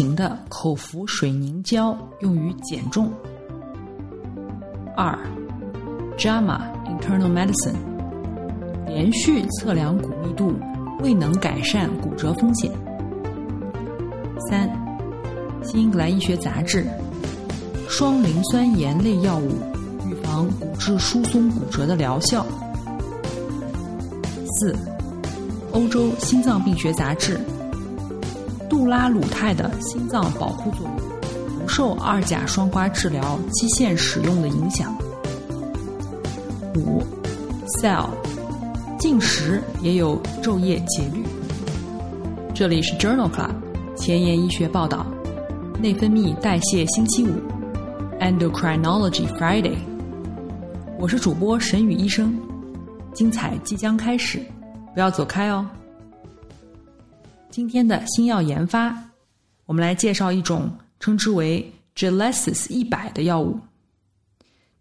型的口服水凝胶用于减重。二，JAMA Internal Medicine 连续测量骨密度未能改善骨折风险。三，《新英格兰医学杂志》双磷酸盐类药物预防骨质疏松骨折的疗效。四，《欧洲心脏病学杂志》杜拉鲁肽的心脏保护作用不受二甲双胍治疗基线使用的影响。五，《Cell》进食也有昼夜节律。这里是 Journal Club 前沿医学报道，内分泌代谢星期五，Endocrinology Friday。我是主播沈宇医生，精彩即将开始，不要走开哦。今天的新药研发，我们来介绍一种称之为 Gelesis 一百的药物。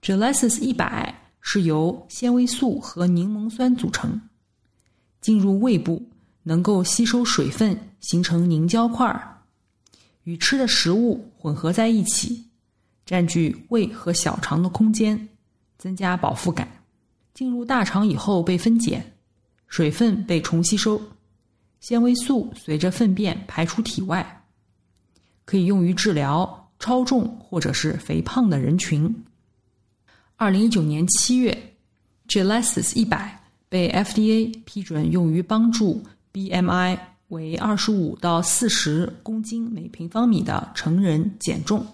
Gelesis 一百是由纤维素和柠檬酸组成，进入胃部能够吸收水分，形成凝胶块儿，与吃的食物混合在一起，占据胃和小肠的空间，增加饱腹感。进入大肠以后被分解，水分被重吸收。纤维素随着粪便排出体外，可以用于治疗超重或者是肥胖的人群。二零一九年七月，Gelesis 一百被 FDA 批准用于帮助 BMI 为二十五到四十公斤每平方米的成人减重。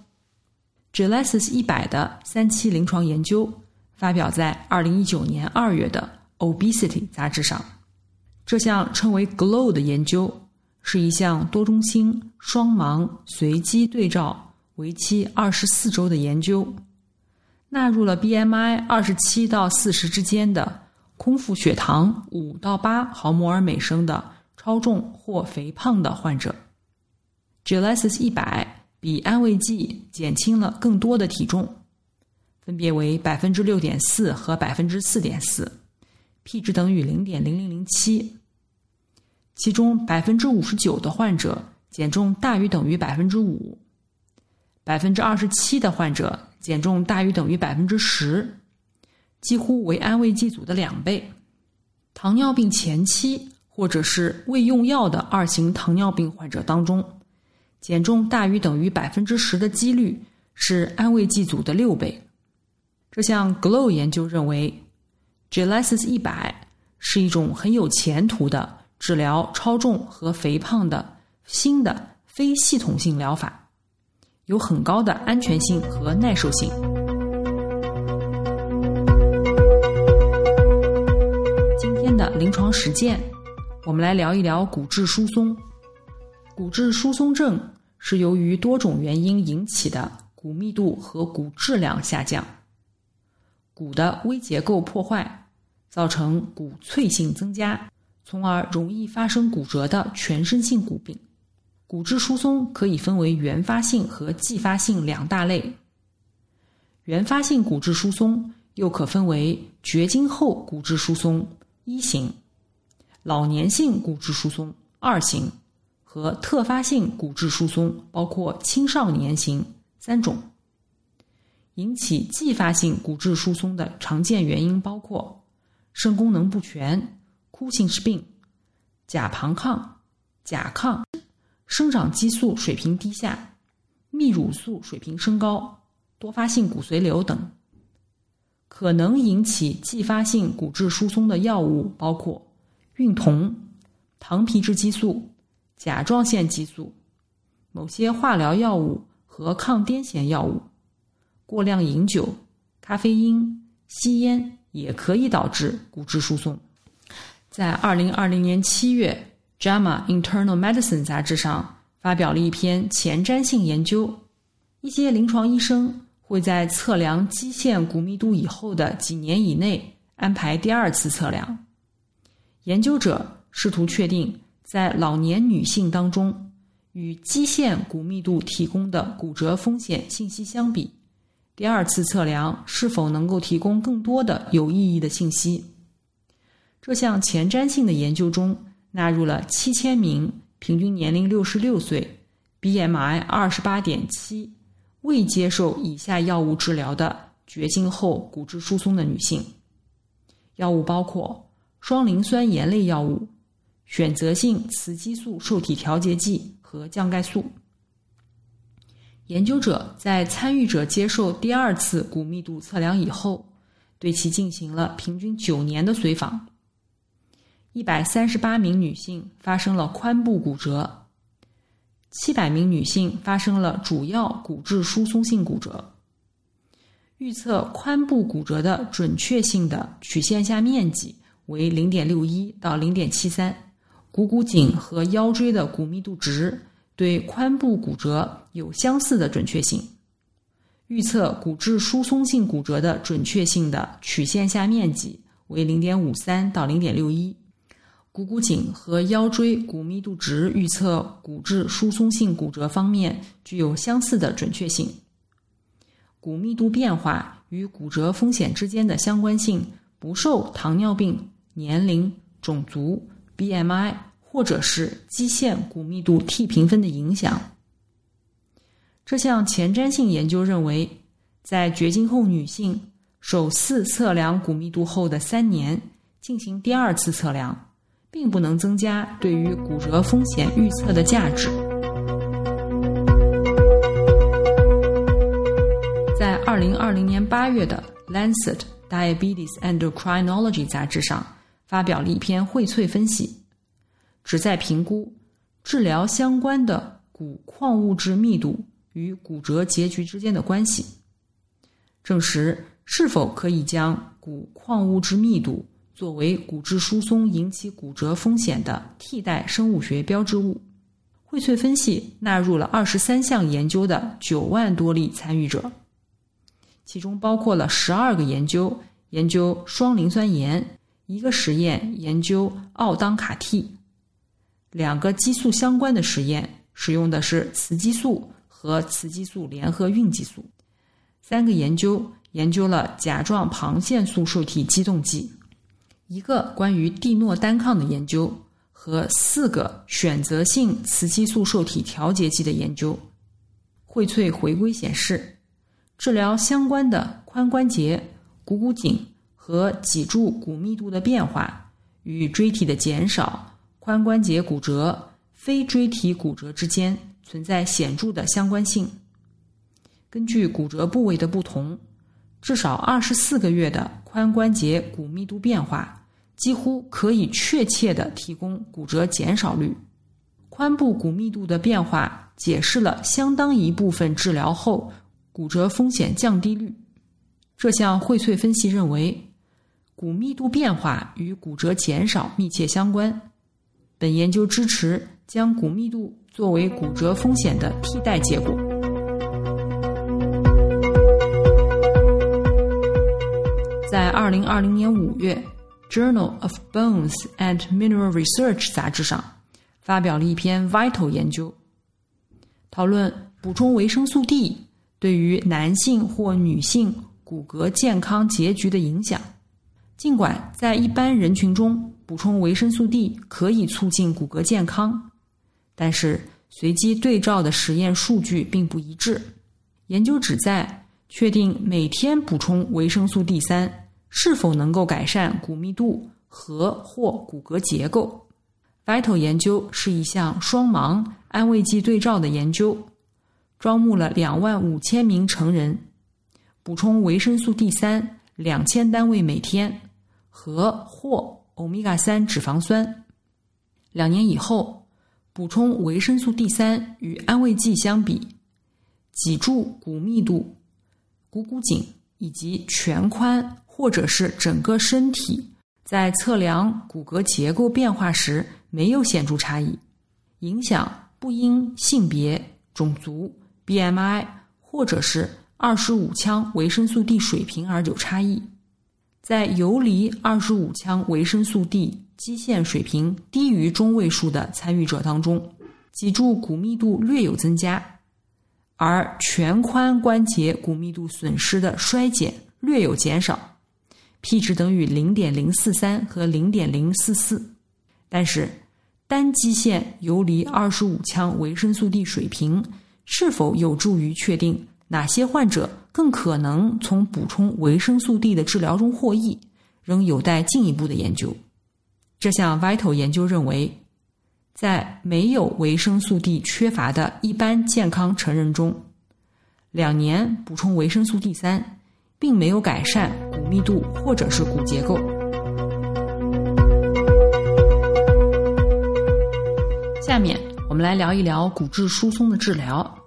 Gelesis 一百的三期临床研究发表在二零一九年二月的 Obesity 杂志上。这项称为 GLOW 的研究是一项多中心双盲随机对照、为期二十四周的研究，纳入了 BMI 二十七到四十之间的空腹血糖五到八毫摩尔每升的超重或肥胖的患者。Gelesis 一百比安慰剂减轻了更多的体重，分别为百分之六点四和百分之四点四。P 值等于零点零零零七，其中百分之五十九的患者减重大于等于百分之五，百分之二十七的患者减重大于等于百分之十，几乎为安慰剂组的两倍。糖尿病前期或者是未用药的二型糖尿病患者当中，减重大于等于百分之十的几率是安慰剂组的六倍。这项 GLOW 研究认为。Gelesis 一百是一种很有前途的治疗超重和肥胖的新的非系统性疗法，有很高的安全性和耐受性。今天的临床实践，我们来聊一聊骨质疏松。骨质疏松症是由于多种原因引起的骨密度和骨质量下降，骨的微结构破坏。造成骨脆性增加，从而容易发生骨折的全身性骨病。骨质疏松可以分为原发性和继发性两大类。原发性骨质疏松又可分为绝经后骨质疏松一型、老年性骨质疏松二型和特发性骨质疏松，包括青少年型三种。引起继发性骨质疏松的常见原因包括。肾功能不全、库欣氏病、甲旁亢、甲亢、生长激素水平低下、泌乳素水平升高、多发性骨髓瘤等。可能引起继发性骨质疏松的药物包括孕酮、糖皮质激素、甲状腺激素、某些化疗药物和抗癫痫药物。过量饮酒、咖啡因、吸烟。也可以导致骨质疏松。在二零二零年七月 JAMA Internal Medicine 杂志上发表了一篇前瞻性研究。一些临床医生会在测量基线骨密度以后的几年以内安排第二次测量。研究者试图确定，在老年女性当中，与基线骨密度提供的骨折风险信息相比，第二次测量是否能够提供更多的有意义的信息。这项前瞻性的研究中纳入了七千名平均年龄六十六岁、BMI 二十八点七、未接受以下药物治疗的绝经后骨质疏松的女性。药物包括双磷酸盐类药物、选择性雌激素受体调节剂和降钙素。研究者在参与者接受第二次骨密度测量以后，对其进行了平均九年的随访。一百三十八名女性发生了髋部骨折，七百名女性发生了主要骨质疏松性骨折。预测髋部骨折的准确性的曲线下面积为零点六一到零点七三，股骨颈和腰椎的骨密度值对髋部骨折有相似的准确性。预测骨质疏松性骨折的准确性的曲线下面积为零点五三到零点六一。股骨颈和腰椎骨密度值预测骨质疏松性骨折方面具有相似的准确性。骨密度变化与骨折风险之间的相关性不受糖尿病、年龄、种族、BMI 或者是基线骨密度 T 评分的影响。这项前瞻性研究认为，在绝经后女性首次测量骨密度后的三年进行第二次测量。并不能增加对于骨折风险预测的价值。在二零二零年八月的《Lancet Diabetes Endocrinology》杂志上，发表了一篇荟萃分析，旨在评估治疗相关的骨矿物质密度与骨折结局之间的关系，证实是否可以将骨矿物质密度。作为骨质疏松引起骨折风险的替代生物学标志物，荟萃分析纳入了二十三项研究的九万多例参与者，其中包括了十二个研究研究双磷酸盐，一个实验研究奥当卡替，两个激素相关的实验使用的是雌激素和雌激素联合孕激素，三个研究研究了甲状旁腺素受体激动剂。一个关于地诺单抗的研究和四个选择性雌激素受体调节剂的研究，荟萃回归显示，治疗相关的髋关节、股骨颈和脊柱骨密度的变化与椎体的减少、髋关节骨折、非椎体骨折之间存在显著的相关性。根据骨折部位的不同。至少二十四个月的髋关节骨密度变化，几乎可以确切的提供骨折减少率。髋部骨密度的变化解释了相当一部分治疗后骨折风险降低率。这项荟萃分析认为，骨密度变化与骨折减少密切相关。本研究支持将骨密度作为骨折风险的替代结果。在二零二零年五月，《Journal of Bones and Mineral Research》杂志上发表了一篇 Vital 研究，讨论补充维生素 D 对于男性或女性骨骼健康结局的影响。尽管在一般人群中补充维生素 D 可以促进骨骼健康，但是随机对照的实验数据并不一致。研究旨在确定每天补充维生素 D 三。是否能够改善骨密度和或骨骼结构？Vital 研究是一项双盲安慰剂对照的研究，招募了两万五千名成人，补充维生素 D 三两千单位每天和或欧米伽三脂肪酸。两年以后，补充维生素 D 三与安慰剂相比，脊柱骨密度、股骨颈以及全髋。或者是整个身体在测量骨骼结构变化时没有显著差异，影响不因性别、种族、BMI 或者是二十五羟维生素 D 水平而有差异。在游离二十五羟维生素 D 基线水平低于中位数的参与者当中，脊柱骨密度略有增加，而全髋关节骨密度损失的衰减略有减少。P 值等于零点零四三和零点零四四，但是单基线游离二十五羟维生素 D 水平是否有助于确定哪些患者更可能从补充维生素 D 的治疗中获益，仍有待进一步的研究。这项 Vital 研究认为，在没有维生素 D 缺乏的一般健康成人中，两年补充维生素 D 三。并没有改善骨密度或者是骨结构。下面我们来聊一聊骨质疏松的治疗。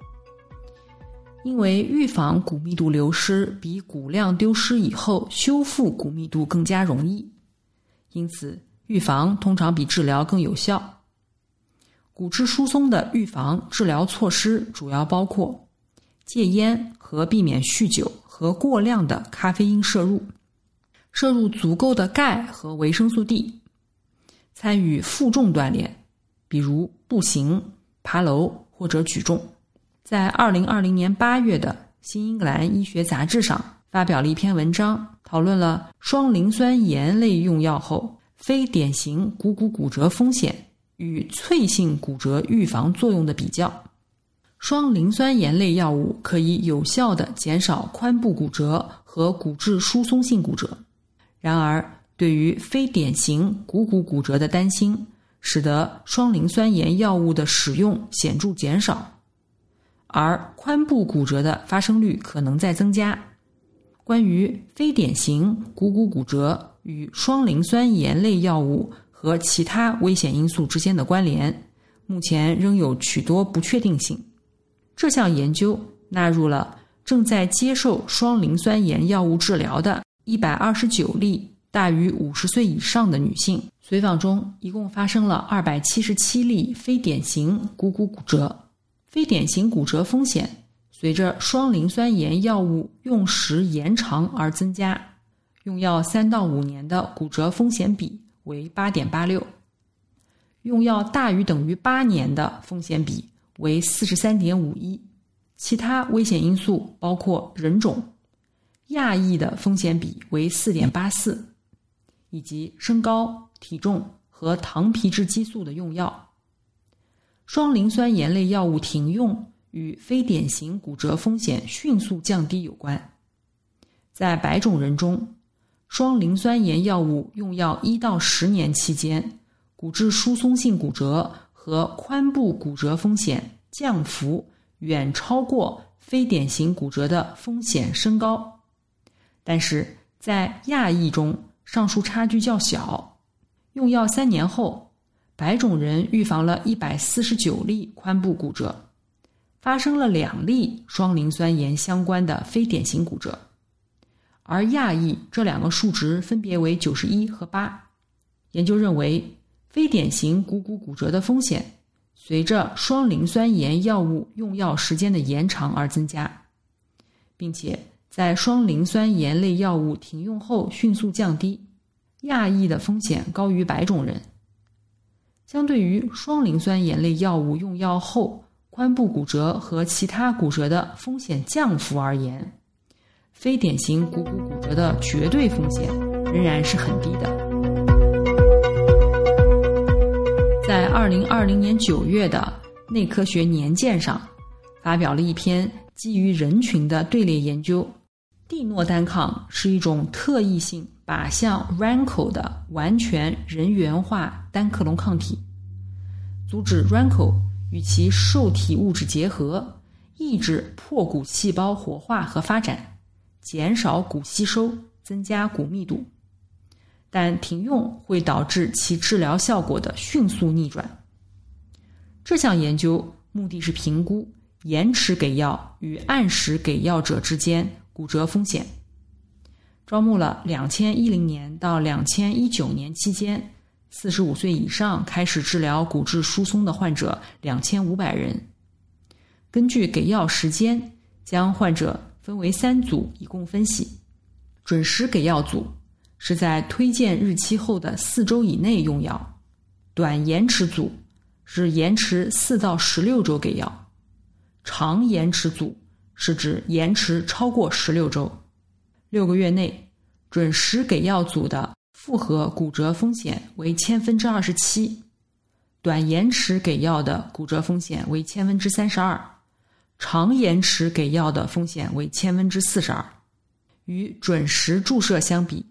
因为预防骨密度流失比骨量丢失以后修复骨密度更加容易，因此预防通常比治疗更有效。骨质疏松的预防治疗措施主要包括戒烟和避免酗酒。和过量的咖啡因摄入，摄入足够的钙和维生素 D，参与负重锻炼，比如步行、爬楼或者举重。在二零二零年八月的《新英格兰医学杂志》上发表了一篇文章，讨论了双磷酸盐类用药后非典型股骨骨折风险与脆性骨折预防作用的比较。双磷酸盐类药物可以有效的减少髋部骨折和骨质疏松性骨折，然而对于非典型股骨骨折的担心，使得双磷酸盐药物的使用显著减少，而髋部骨折的发生率可能在增加。关于非典型股骨骨折与双磷酸盐类药物和其他危险因素之间的关联，目前仍有许多不确定性。这项研究纳入了正在接受双磷酸盐药物治疗的129例大于50岁以上的女性，随访中一共发生了277例非典型股骨骨折。非典型骨折风险随着双磷酸盐药物用时延长而增加，用药三到五年的骨折风险比为8.86，用药大于等于八年的风险比。为四十三点五一，其他危险因素包括人种、亚裔的风险比为四点八四，以及身高、体重和糖皮质激素的用药。双磷酸盐类药物停用与非典型骨折风险迅速降低有关。在白种人中，双磷酸盐药物用药一到十年期间，骨质疏松性骨折。和髋部骨折风险降幅远超过非典型骨折的风险升高，但是在亚裔中上述差距较小。用药三年后，白种人预防了一百四十九例髋部骨折，发生了两例双磷酸盐相关的非典型骨折，而亚裔这两个数值分别为九十一和八。研究认为。非典型股骨骨折的风险随着双磷酸盐药物用药时间的延长而增加，并且在双磷酸盐类药物停用后迅速降低。亚裔的风险高于白种人。相对于双磷酸盐类药物用药后髋部骨折和其他骨折的风险降幅而言，非典型股骨骨折的绝对风险仍然是很低的。在二零二零年九月的《内科学年鉴》上，发表了一篇基于人群的队列研究。地诺单抗是一种特异性靶向 RANKL 的完全人源化单克隆抗体，阻止 RANKL 与其受体物质结合，抑制破骨细胞活化和发展，减少骨吸收，增加骨密度。但停用会导致其治疗效果的迅速逆转。这项研究目的是评估延迟给药与按时给药者之间骨折风险。招募了两千一零年到两千一九年期间四十五岁以上开始治疗骨质疏松的患者两千五百人。根据给药时间，将患者分为三组，以供分析。准时给药组是在推荐日期后的四周以内用药；短延迟组是延迟四到十六周给药；长延迟组是指延迟超过十六周。六个月内，准时给药组的复合骨折风险为千分之二十七，短延迟给药的骨折风险为千分之三十二，长延迟给药的风险为千分之四十二。与准时注射相比，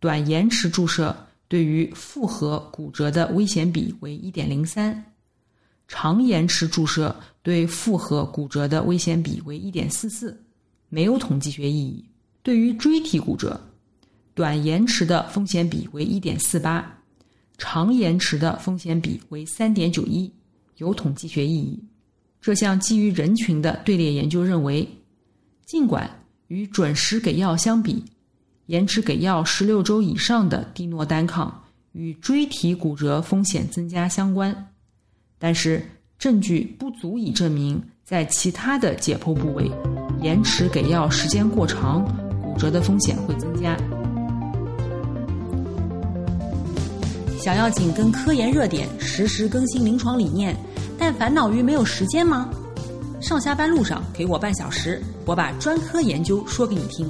短延迟注射对于复合骨折的危险比为一点零三，长延迟注射对复合骨折的危险比为一点四四，没有统计学意义。对于椎体骨折，短延迟的风险比为一点四八，长延迟的风险比为三点九一，有统计学意义。这项基于人群的队列研究认为，尽管与准时给药相比，延迟给药十六周以上的地诺单抗与椎体骨折风险增加相关，但是证据不足以证明在其他的解剖部位延迟给药时间过长。折的风险会增加。想要紧跟科研热点，实时更新临床理念，但烦恼于没有时间吗？上下班路上给我半小时，我把专科研究说给你听。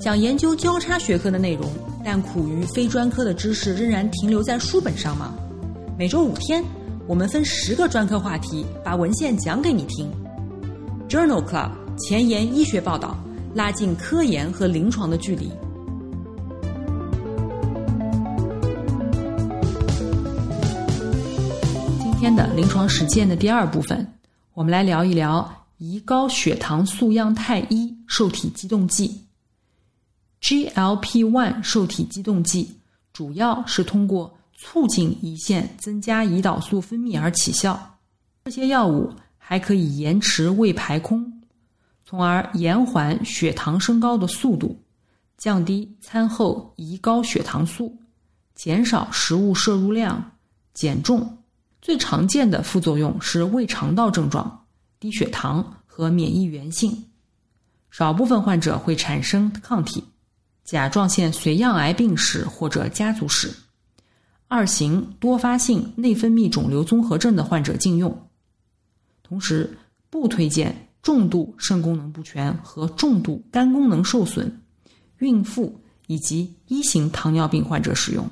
想研究交叉学科的内容，但苦于非专科的知识仍然停留在书本上吗？每周五天，我们分十个专科话题，把文献讲给你听。Journal Club 前沿医学报道。拉近科研和临床的距离。今天的临床实践的第二部分，我们来聊一聊胰高血糖素样肽一受体激动剂 （GLP-1） 受体激动剂，主要是通过促进胰腺增加胰岛素分泌而起效。这些药物还可以延迟胃排空。从而延缓血糖升高的速度，降低餐后胰高血糖素，减少食物摄入量，减重。最常见的副作用是胃肠道症状、低血糖和免疫原性。少部分患者会产生抗体、甲状腺髓样癌病史或者家族史、二型多发性内分泌肿瘤综合症的患者禁用。同时，不推荐。重度肾功能不全和重度肝功能受损、孕妇以及一型糖尿病患者使用。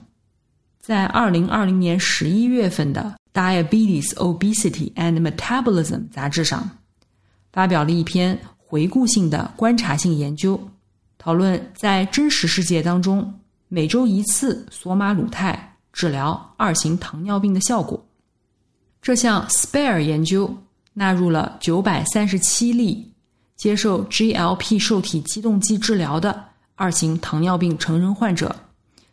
在二零二零年十一月份的《Diabetes, Obesity and Metabolism》杂志上，发表了一篇回顾性的观察性研究，讨论在真实世界当中每周一次索马鲁肽治疗二型糖尿病的效果。这项 SPARE 研究。纳入了九百三十七例接受 GLP 受体激动剂治疗的二型糖尿病成人患者，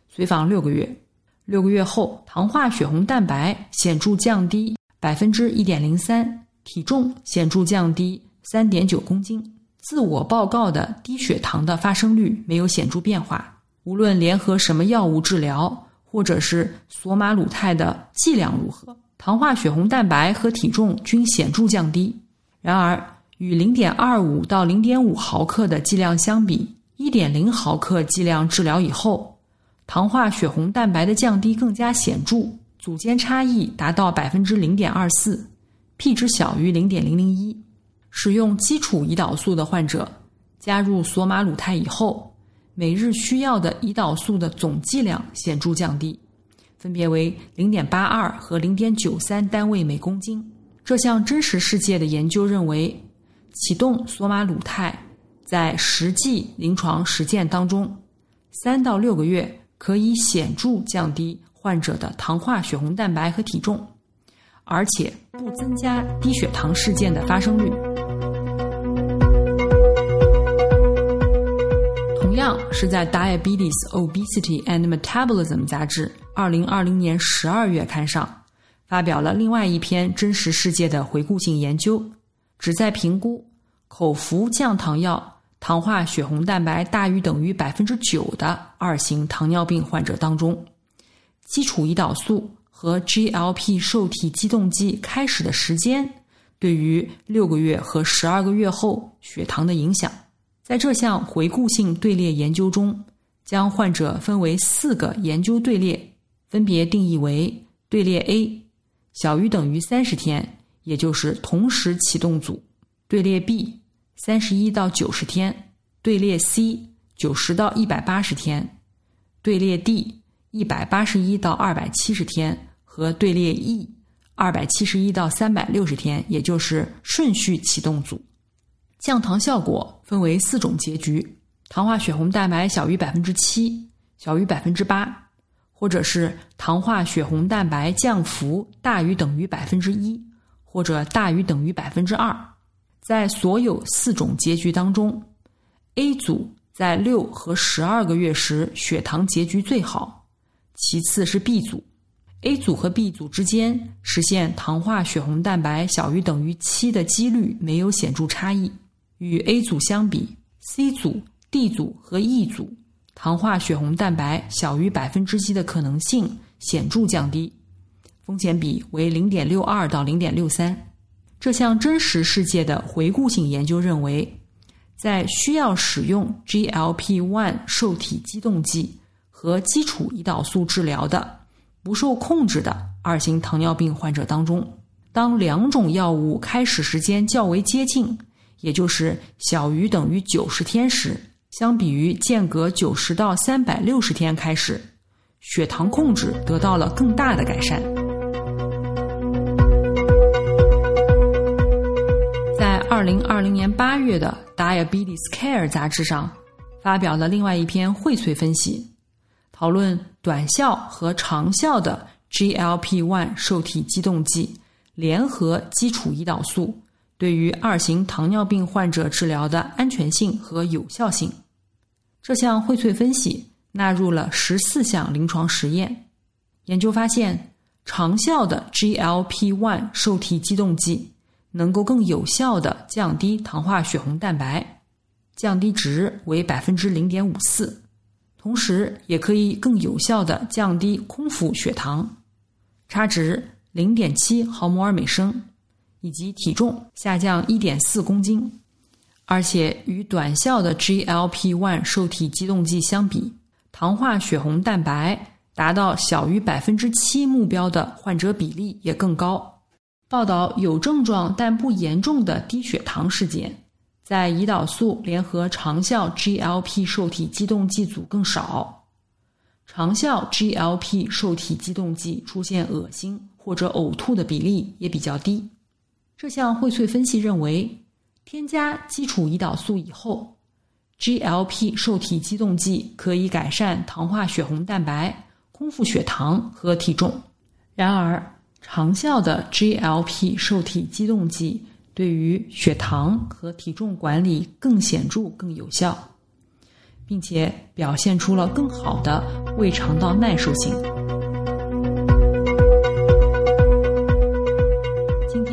随访六个月。六个月后，糖化血红蛋白显著降低百分之一点零三，体重显著降低三点九公斤。自我报告的低血糖的发生率没有显著变化。无论联合什么药物治疗，或者是索马鲁肽的剂量如何。糖化血红蛋白和体重均显著降低，然而与零点二五到零点五毫克的剂量相比，一点零毫克剂量治疗以后，糖化血红蛋白的降低更加显著，组间差异达到百分之零点二四，p 值小于零点零零一。使用基础胰岛素的患者加入索马鲁肽以后，每日需要的胰岛素的总剂量显著降低。分别为零点八二和零点九三单位每公斤。这项真实世界的研究认为，启动索马鲁肽在实际临床实践当中，三到六个月可以显著降低患者的糖化血红蛋白和体重，而且不增加低血糖事件的发生率。是在《Diabetes, Obesity and Metabolism》杂志。二零二零年十二月刊上发表了另外一篇真实世界的回顾性研究，旨在评估口服降糖药糖化血红蛋白大于等于百分之九的二型糖尿病患者当中，基础胰岛素和 GLP 受体激动剂开始的时间对于六个月和十二个月后血糖的影响。在这项回顾性队列研究中，将患者分为四个研究队列，分别定义为队列 A，小于等于三十天，也就是同时启动组；队列 B。三十一到九十天，队列 C 九十到一百八十天，队列 D 一百八十一到二百七十天和队列 E 二百七十一到三百六十天，也就是顺序启动组。降糖效果分为四种结局：糖化血红蛋白小于百分之七，小于百分之八，或者是糖化血红蛋白降幅大于等于百分之一，或者大于等于百分之二。在所有四种结局当中，A 组在六和十二个月时血糖结局最好，其次是 B 组。A 组和 B 组之间实现糖化血红蛋白小于等于七的几率没有显著差异。与 A 组相比，C 组、D 组和 E 组糖化血红蛋白小于百分之七的可能性显著降低，风险比为零点六二到零点六三。这项真实世界的回顾性研究认为，在需要使用 GLP-1 受体激动剂和基础胰岛素治疗的不受控制的二型糖尿病患者当中，当两种药物开始时间较为接近，也就是小于等于九十天时，相比于间隔九十到三百六十天开始，血糖控制得到了更大的改善。在二零二零年八月的《Diabetes Care》杂志上，发表了另外一篇荟萃分析，讨论短效和长效的 GLP-1 受体激动剂联合基础胰岛素对于二型糖尿病患者治疗的安全性和有效性。这项荟萃分析纳入了十四项临床实验，研究发现，长效的 GLP-1 受体激动剂。能够更有效的降低糖化血红蛋白，降低值为百分之零点五四，同时也可以更有效的降低空腹血糖，差值零点七毫摩尔每升，以及体重下降一点四公斤，而且与短效的 GLP-1 受体激动剂相比，糖化血红蛋白达到小于百分之七目标的患者比例也更高。报道有症状但不严重的低血糖事件，在胰岛素联合长效 GLP 受体激动剂组更少，长效 GLP 受体激动剂出现恶心或者呕吐的比例也比较低。这项荟萃分析认为，添加基础胰岛素以后，GLP 受体激动剂可以改善糖化血红蛋白、空腹血糖和体重。然而，长效的 GLP 受体激动剂对于血糖和体重管理更显著、更有效，并且表现出了更好的胃肠道耐受性。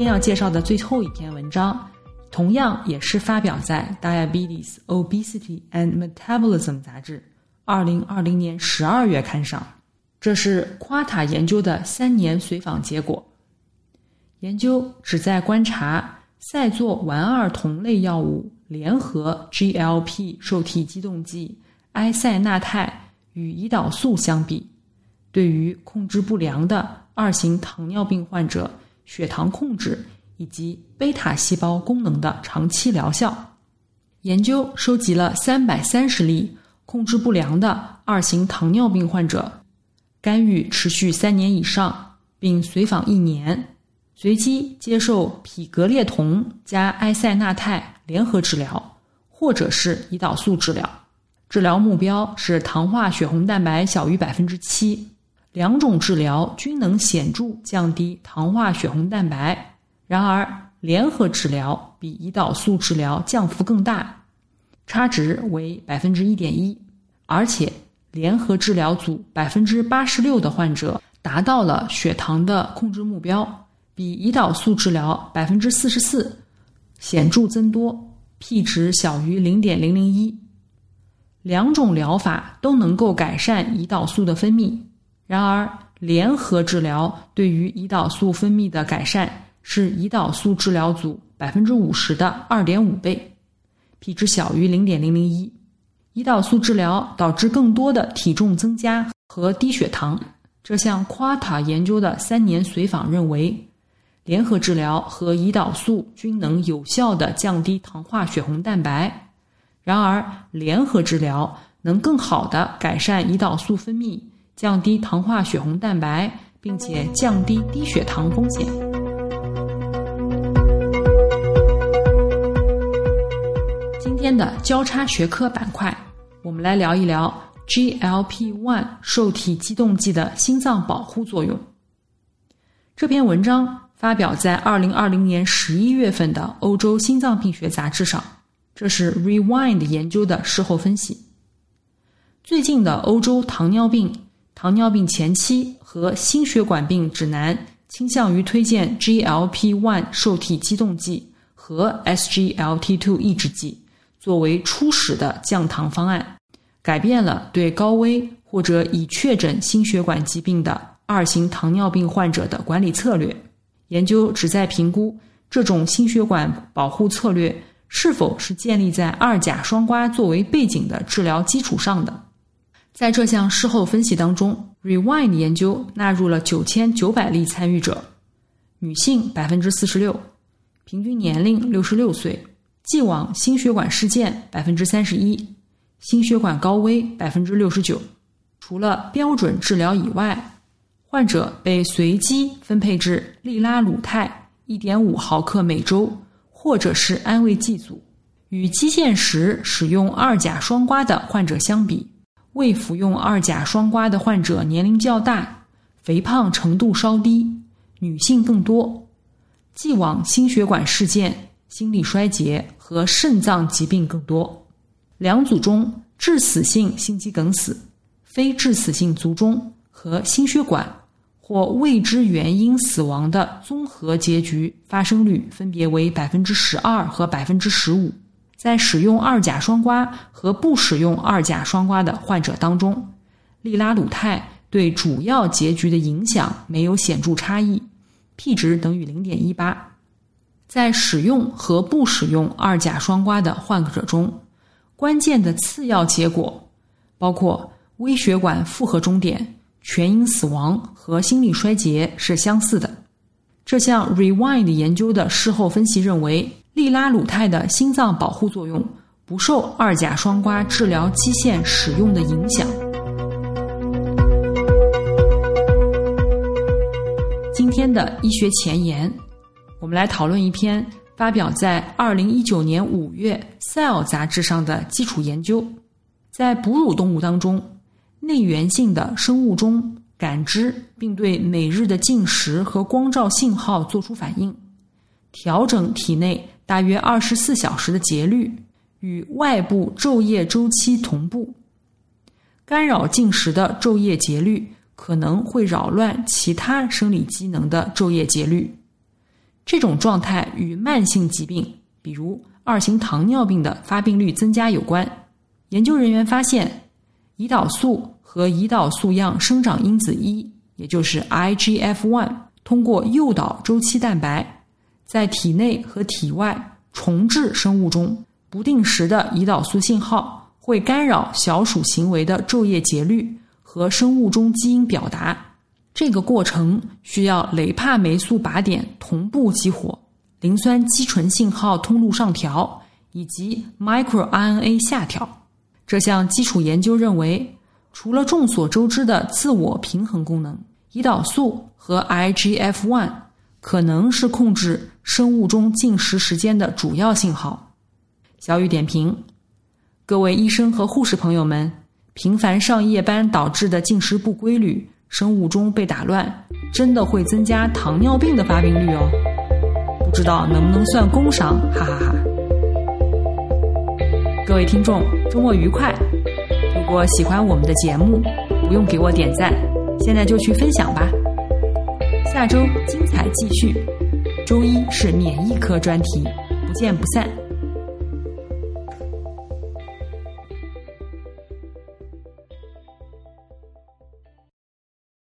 要介绍的最后一篇文章，同样也是发表在《Diabetes, Obesity and Metabolism》杂志二零二零年十二月刊上。这是夸塔研究的三年随访结果。研究旨在观察赛唑烷二酮类药物联合 GLP 受体激动剂埃塞纳肽与胰岛素相比，对于控制不良的二型糖尿病患者血糖控制以及贝塔细胞功能的长期疗效。研究收集了三百三十例控制不良的二型糖尿病患者。干预持续三年以上，并随访一年，随机接受匹格列酮加埃塞纳肽联合治疗，或者是胰岛素治疗。治疗目标是糖化血红蛋白小于百分之七。两种治疗均能显著降低糖化血红蛋白，然而联合治疗比胰岛素治疗降幅更大，差值为百分之一点一，而且。联合治疗组百分之八十六的患者达到了血糖的控制目标，比胰岛素治疗百分之四十四显著增多，p 值小于零点零零一。两种疗法都能够改善胰岛素的分泌，然而联合治疗对于胰岛素分泌的改善是胰岛素治疗组百分之五十的二点五倍，p 值小于零点零零一。胰岛素治疗导致更多的体重增加和低血糖。这项夸塔研究的三年随访认为。联合治疗和胰岛素均能有效地降低糖化血红蛋白，然而联合治疗能更好地改善胰岛素分泌，降低糖化血红蛋白，并且降低低血糖风险。今天的交叉学科板块，我们来聊一聊 GLP-1 受体激动剂的心脏保护作用。这篇文章。发表在二零二零年十一月份的《欧洲心脏病学杂志》上，这是 Rewind 研究的事后分析。最近的欧洲糖尿病、糖尿病前期和心血管病指南倾向于推荐 GLP-1 受体激动剂和 SGLT2 抑制剂作为初始的降糖方案，改变了对高危或者已确诊心血管疾病的二型糖尿病患者的管理策略。研究旨在评估这种心血管保护策略是否是建立在二甲双胍作为背景的治疗基础上的。在这项事后分析当中，Rewind 研究纳入了九千九百例参与者，女性百分之四十六，平均年龄六十六岁，既往心血管事件百分之三十一，心血管高危百分之六十九。除了标准治疗以外，患者被随机分配至利拉鲁肽1.5毫克每周，或者是安慰剂组。与基线时使用二甲双胍的患者相比，未服用二甲双胍的患者年龄较大，肥胖程度稍低，女性更多，既往心血管事件、心力衰竭和肾脏疾病更多。两组中，致死性心肌梗死、非致死性卒中和心血管。或未知原因死亡的综合结局发生率分别为百分之十二和百分之十五。在使用二甲双胍和不使用二甲双胍的患者当中，利拉鲁肽对主要结局的影响没有显著差异，p 值等于零点一八。在使用和不使用二甲双胍的患者中，关键的次要结果包括微血管负荷终点。全因死亡和心力衰竭是相似的。这项 Rewind 研究的事后分析认为，利拉鲁肽的心脏保护作用不受二甲双胍治疗基线使用的影响。今天的医学前沿，我们来讨论一篇发表在二零一九年五月《Cell》杂志上的基础研究，在哺乳动物当中。内源性的生物钟感知并对每日的进食和光照信号作出反应，调整体内大约二十四小时的节律与外部昼夜周期同步。干扰进食的昼夜节律可能会扰乱其他生理机能的昼夜节律。这种状态与慢性疾病，比如二型糖尿病的发病率增加有关。研究人员发现。胰岛素和胰岛素样生长因子一，也就是 IGF-1，通过诱导周期蛋白，在体内和体外重置生物钟。不定时的胰岛素信号会干扰小鼠行为的昼夜节律和生物钟基因表达。这个过程需要雷帕霉素靶点同步激活，磷酸肌醇信号通路上调，以及 microRNA 下调。这项基础研究认为，除了众所周知的自我平衡功能，胰岛素和 IGF-1 可能是控制生物钟进食时间的主要信号。小雨点评：各位医生和护士朋友们，频繁上夜班导致的进食不规律、生物钟被打乱，真的会增加糖尿病的发病率哦。不知道能不能算工伤？哈哈哈。各位听众，周末愉快！如果喜欢我们的节目，不用给我点赞，现在就去分享吧。下周精彩继续，周一是免疫科专题，不见不散。